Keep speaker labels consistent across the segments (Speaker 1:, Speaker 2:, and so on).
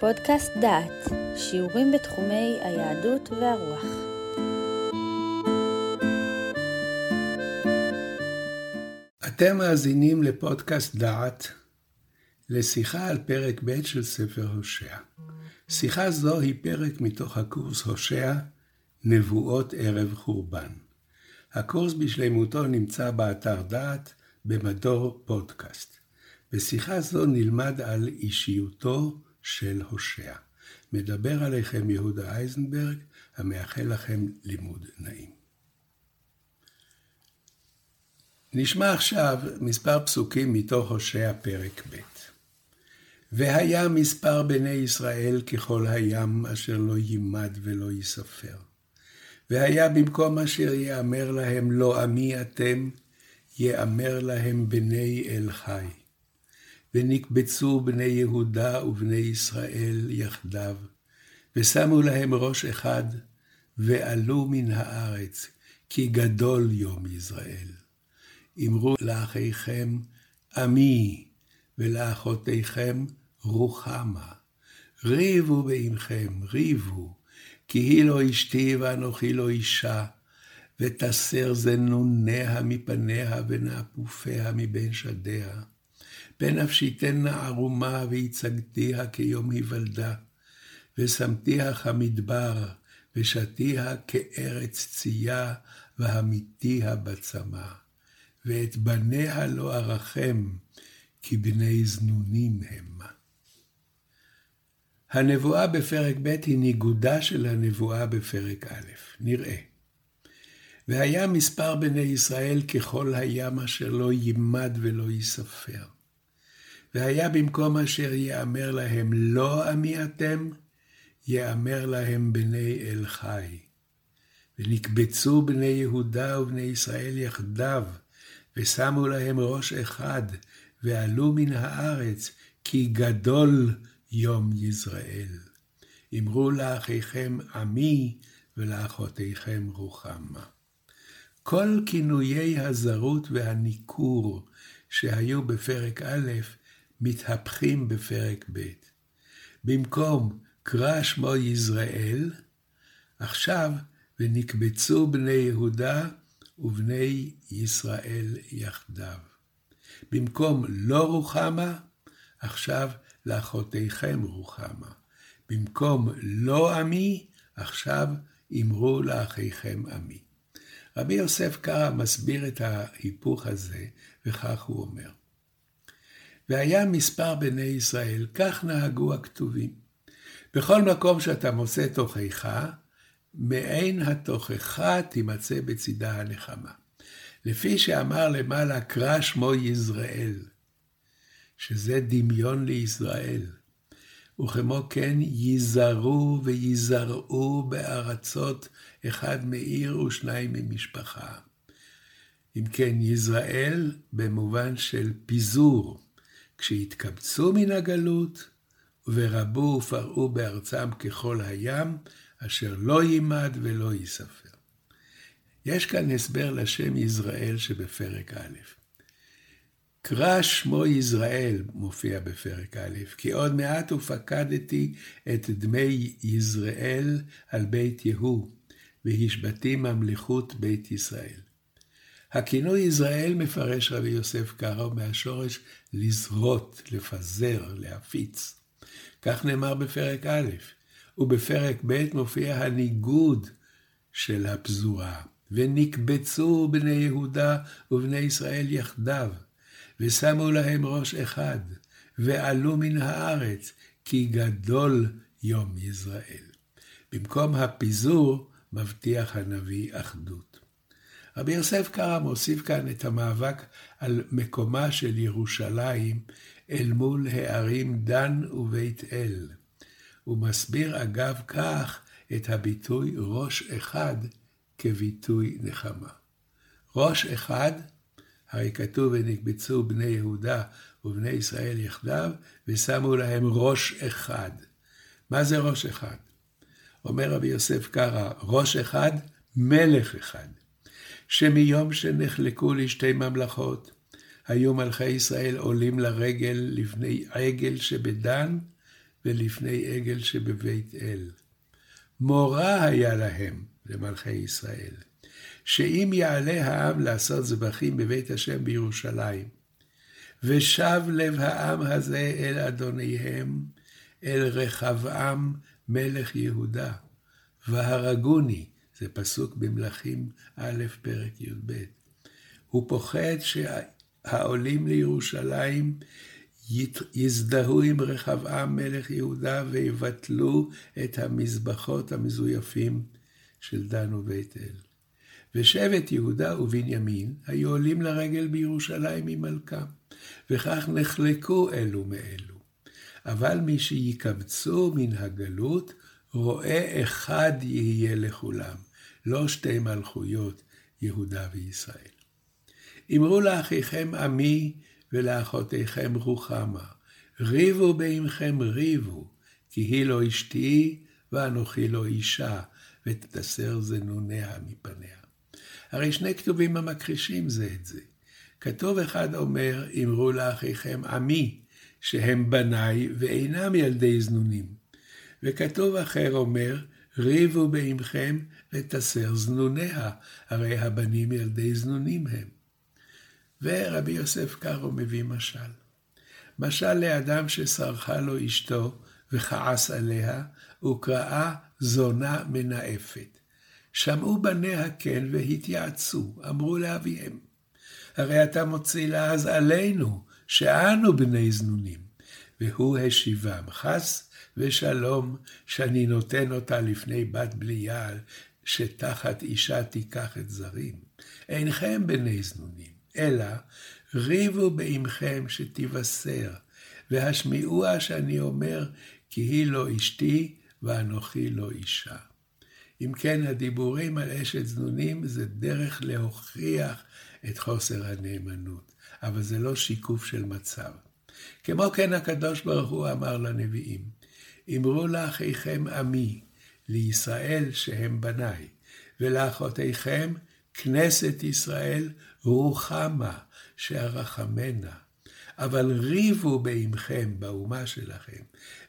Speaker 1: פודקאסט דעת, שיעורים בתחומי היהדות והרוח.
Speaker 2: אתם מאזינים לפודקאסט דעת, לשיחה על פרק ב' של ספר הושע. שיחה זו היא פרק מתוך הקורס הושע, נבואות ערב חורבן. הקורס בשלמותו נמצא באתר דעת במדור פודקאסט. בשיחה זו נלמד על אישיותו של הושע. מדבר עליכם יהודה אייזנברג, המאחל לכם לימוד נעים. נשמע עכשיו מספר פסוקים מתוך הושע פרק ב'. והיה מספר בני ישראל ככל הים אשר לא יימד ולא ייספר. והיה במקום אשר יאמר להם לא עמי אתם, יאמר להם בני אל חי. ונקבצו בני יהודה ובני ישראל יחדיו, ושמו להם ראש אחד, ועלו מן הארץ, כי גדול יום יזרעאל. אמרו לאחיכם עמי, ולאחותיכם רוחמה. ריבו בעמכם, ריבו, כי היא לא אשתי ואנוכי לא אישה, ותסר זנוניה מפניה ונאפופיה מבין שדיה. בנפשי תנה ערומה והצגתיה כיום היוולדה, ושמתיה כמדבר, ושתיה כארץ צייה, והמיתיה בצמא. ואת בניה לא ארחם, כי בני זנונים המה. הנבואה בפרק ב' היא ניגודה של הנבואה בפרק א', נראה. והיה מספר בני ישראל ככל הים אשר לא יימד ולא ייספר. והיה במקום אשר יאמר להם לא עמי אתם, יאמר להם בני אל חי. ונקבצו בני יהודה ובני ישראל יחדיו, ושמו להם ראש אחד, ועלו מן הארץ, כי גדול יום יזרעאל. אמרו לאחיכם עמי, ולאחותיכם רוחמה. כל כינויי הזרות והניכור שהיו בפרק א', מתהפכים בפרק ב'. במקום קרא שמו יזרעאל, עכשיו ונקבצו בני יהודה ובני ישראל יחדיו. במקום לא רוחמה, עכשיו לאחותיכם רוחמה. במקום לא עמי, עכשיו אמרו לאחיכם עמי. רבי יוסף קרא מסביר את ההיפוך הזה, וכך הוא אומר. והיה מספר בני ישראל, כך נהגו הכתובים. בכל מקום שאתה מוצא תוכחה, מעין התוכחה תימצא בצידה הנחמה. לפי שאמר למעלה, קרא שמו יזרעאל, שזה דמיון לישראל. וכמו כן ייזרו וייזרעו בארצות אחד מעיר ושניים ממשפחה. אם כן, יזרעאל במובן של פיזור, כשהתקבצו מן הגלות, ורבו ופרעו בארצם ככל הים, אשר לא יימד ולא ייספר. יש כאן הסבר לשם יזרעאל שבפרק א'. קרא שמו יזרעאל מופיע בפרק א', כי עוד מעט ופקדתי את דמי יזרעאל על בית יהוא, והשבתי ממלכות בית ישראל. הכינוי ישראל מפרש רבי יוסף קארו מהשורש לזרות, לפזר, להפיץ. כך נאמר בפרק א', ובפרק ב' מופיע הניגוד של הפזורה. ונקבצו בני יהודה ובני ישראל יחדיו, ושמו להם ראש אחד, ועלו מן הארץ, כי גדול יום יזרעאל. במקום הפיזור מבטיח הנביא אחדות. רבי יוסף קרא מוסיף כאן את המאבק על מקומה של ירושלים אל מול הערים דן ובית אל. הוא מסביר אגב כך את הביטוי ראש אחד כביטוי נחמה. ראש אחד, הרי כתוב ונקבצו בני יהודה ובני ישראל יחדיו, ושמו להם ראש אחד. מה זה ראש אחד? אומר רבי יוסף קרא, ראש אחד, מלך אחד. שמיום שנחלקו לשתי ממלכות, היו מלכי ישראל עולים לרגל לפני עגל שבדן, ולפני עגל שבבית אל. מורה היה להם, למלכי ישראל, שאם יעלה העם לעשות זבחים בבית השם בירושלים, ושב לב העם הזה אל אדוניהם, אל רחבעם מלך יהודה, והרגוני, זה פסוק במלכים א', פרק י"ב. הוא פוחד שהעולים לירושלים יזדהו עם רחבעם מלך יהודה ויבטלו את המזבחות המזויפים של דן ובית אל. ושבט יהודה ובנימין היו עולים לרגל בירושלים עם מלכם, וכך נחלקו אלו מאלו. אבל מי שיקבצו מן הגלות, רואה אחד יהיה לכולם, לא שתי מלכויות, יהודה וישראל. אמרו לאחיכם עמי ולאחותיכם רוחמה, ריבו בעמכם ריבו, כי היא לא אשתי ואנוכי לא אישה, ותתסר זנוניה מפניה. הרי שני כתובים המכחישים זה את זה. כתוב אחד אומר, אמרו לאחיכם עמי, שהם בניי ואינם ילדי זנונים. וכתוב אחר אומר, ריבו בעמכם ותסר זנוניה, הרי הבנים ילדי זנונים הם. ורבי יוסף קארו מביא משל. משל לאדם שסרחה לו אשתו וכעס עליה, וקראה זונה מנאפת. שמעו בניה כן והתייעצו, אמרו לאביהם, הרי אתה מוציא לעז עלינו, שאנו בני זנונים. והוא השיבם, חס ושלום, שאני נותן אותה לפני בת בליעל, שתחת אישה תיקח את זרים. אינכם בני זנונים. אלא ריבו בעמכם שתבשר, והשמיעוה שאני אומר, כי היא לא אשתי ואנוכי לא אישה. אם כן, הדיבורים על אשת זנונים זה דרך להוכיח את חוסר הנאמנות, אבל זה לא שיקוף של מצב. כמו כן, הקדוש ברוך הוא אמר לנביאים, אמרו לאחיכם עמי, לישראל שהם בניי, ולאחותיכם כנסת ישראל רוחמה, שארחמנה. אבל ריבו בעמכם, באומה שלכם,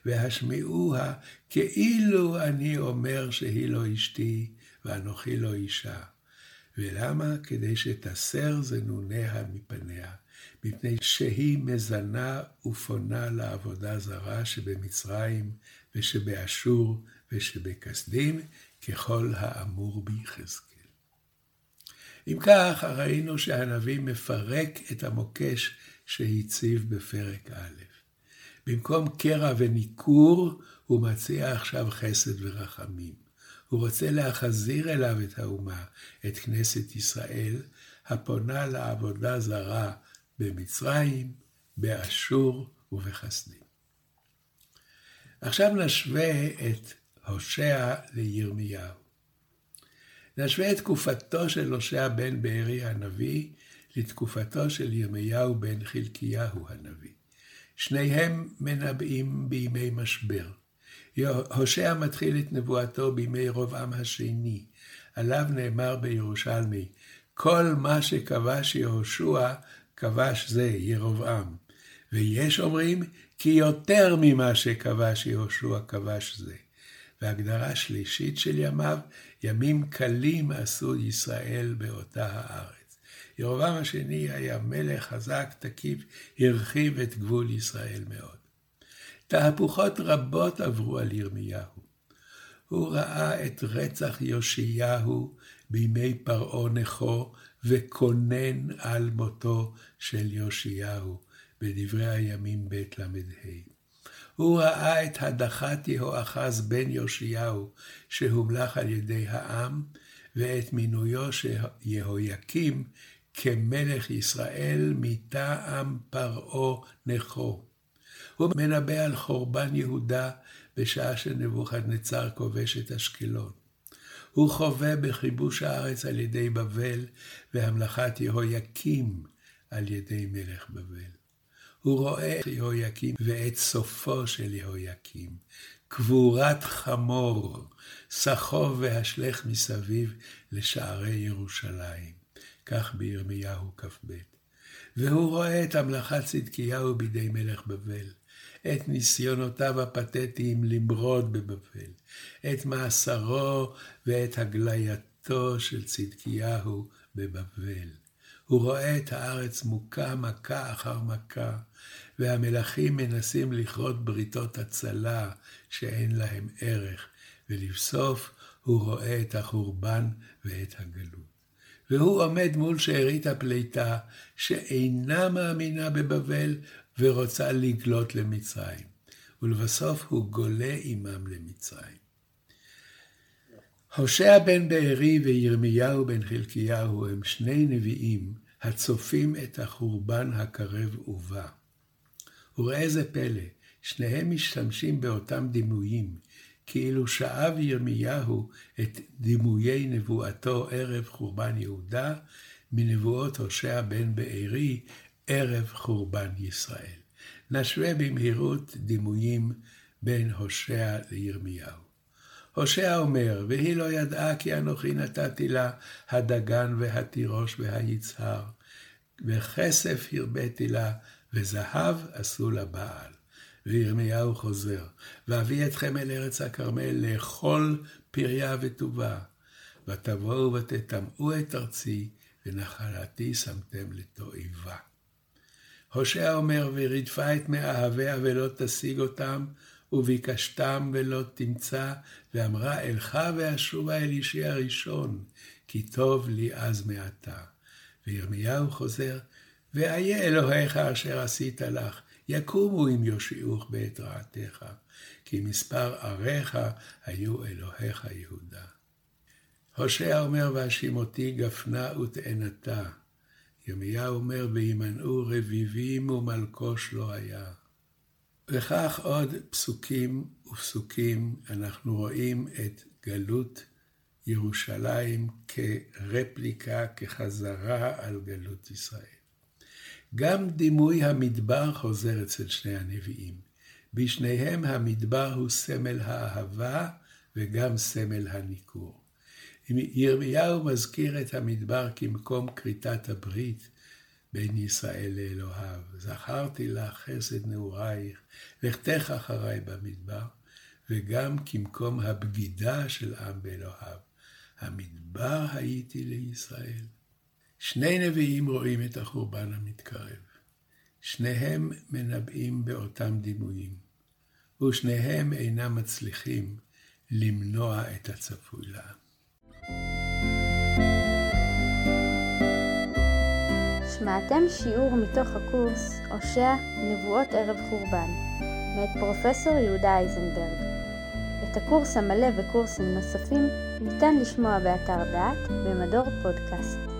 Speaker 2: והשמיעוה כאילו אני אומר שהיא לא אשתי, ואנוכי לא אישה. ולמה? כדי שתסר זנוניה מפניה, מפני שהיא מזנה ופונה לעבודה זרה שבמצרים, ושבאשור, ושבכסדים, ככל האמור ביחזקאל. אם כך, ראינו שהנביא מפרק את המוקש שהציב בפרק א'. במקום קרע וניכור, הוא מציע עכשיו חסד ורחמים. הוא רוצה להחזיר אליו את האומה, את כנסת ישראל, הפונה לעבודה זרה במצרים, באשור ובחסדים. עכשיו נשווה את הושע לירמיהו. נשווה את תקופתו של הושע בן בארי הנביא לתקופתו של ירמיהו בן חלקיהו הנביא. שניהם מנבאים בימי משבר. הושע מתחיל את נבואתו בימי רובעם השני, עליו נאמר בירושלמי, כל מה שכבש יהושע, כבש זה, ירובעם. ויש אומרים, כי יותר ממה שכבש יהושע, כבש זה. והגדרה שלישית של ימיו, ימים קלים עשו ישראל באותה הארץ. ירובעם השני היה מלך חזק, תקיף, הרחיב את גבול ישראל מאוד. תהפוכות רבות עברו על ירמיהו. הוא ראה את רצח יאשיהו בימי פרעה נכו, וקונן על מותו של יאשיהו, בדברי הימים ב' ל"ה. הוא ראה את הדחת יהואחז בן יאשיהו, שהומלך על ידי העם, ואת מינויו של יהויקים כמלך ישראל מטעם פרעה נכו. הוא מנבא על חורבן יהודה בשעה שנבוכדנצר כובש את אשקלון. הוא חווה בכיבוש הארץ על ידי בבל והמלכת יהויקים על ידי מלך בבל. הוא רואה את יהויקים ואת סופו של יהויקים. קבורת חמור, סחוב והשלך מסביב לשערי ירושלים. כך בירמיהו כ"ב. והוא רואה את המלאכת צדקיהו בידי מלך בבל, את ניסיונותיו הפתטיים למרוד בבבל, את מאסרו ואת הגלייתו של צדקיהו בבבל. הוא רואה את הארץ מוכה מכה אחר מכה, והמלכים מנסים לכרות בריתות הצלה שאין להם ערך, ולבסוף הוא רואה את החורבן ואת הגלות. והוא עומד מול שארית הפליטה, שאינה מאמינה בבבל ורוצה לגלות למצרים. ולבסוף הוא גולה עמם למצרים. הושע בן בארי וירמיהו בן חלקיהו הם שני נביאים הצופים את החורבן הקרב ובא. וראה זה פלא, שניהם משתמשים באותם דימויים, כאילו שאב ירמיהו את דימויי נבואתו ערב חורבן יהודה, מנבואות הושע בן בארי ערב חורבן ישראל. נשווה במהירות דימויים בין הושע לירמיהו. הושע אומר, והיא לא ידעה כי אנוכי נתתי לה הדגן והתירוש והיצהר, וכסף הרביתי לה, וזהב עשו לה בעל. וירמיהו חוזר, ואביא אתכם אל ארץ הכרמל לאכול פריה וטובה, ותבואו ותטמאו את ארצי, ונחלתי שמתם לתועבה. הושע אומר, ורדפה את מאהביה ולא תשיג אותם, וביקשתם ולא תמצא, ואמרה אלך ואשובה אל אישי הראשון, כי טוב לי אז מעתה. וירמיהו חוזר, ואיה אלוהיך אשר עשית לך, יקומו אם יושיעוך בעת רעתך, כי מספר עריך היו אלוהיך יהודה. הושע אומר, והשימותי גפנה ותאנתה. ירמיהו אומר, וימנעו רביבים ומלקוש לא היה. וכך עוד פסוקים ופסוקים אנחנו רואים את גלות ירושלים כרפליקה, כחזרה על גלות ישראל. גם דימוי המדבר חוזר אצל שני הנביאים. בשניהם המדבר הוא סמל האהבה וגם סמל הניכור. ירמיהו מזכיר את המדבר כמקום כריתת הברית בין ישראל לאלוהיו. זכרתי לך חסד נעורייך, לכתך אחריי במדבר, וגם כמקום הבגידה של עם באלוהיו. המדבר הייתי לישראל. שני נביאים רואים את החורבן המתקרב. שניהם מנבאים באותם דימויים, ושניהם אינם מצליחים למנוע את הצפוי לעם.
Speaker 1: שמעתם שיעור מתוך הקורס הושע נבואות ערב חורבן, מאת פרופסור יהודה אייזנברג. את הקורס המלא וקורסים נוספים ניתן לשמוע באתר דעת במדור פודקאסט.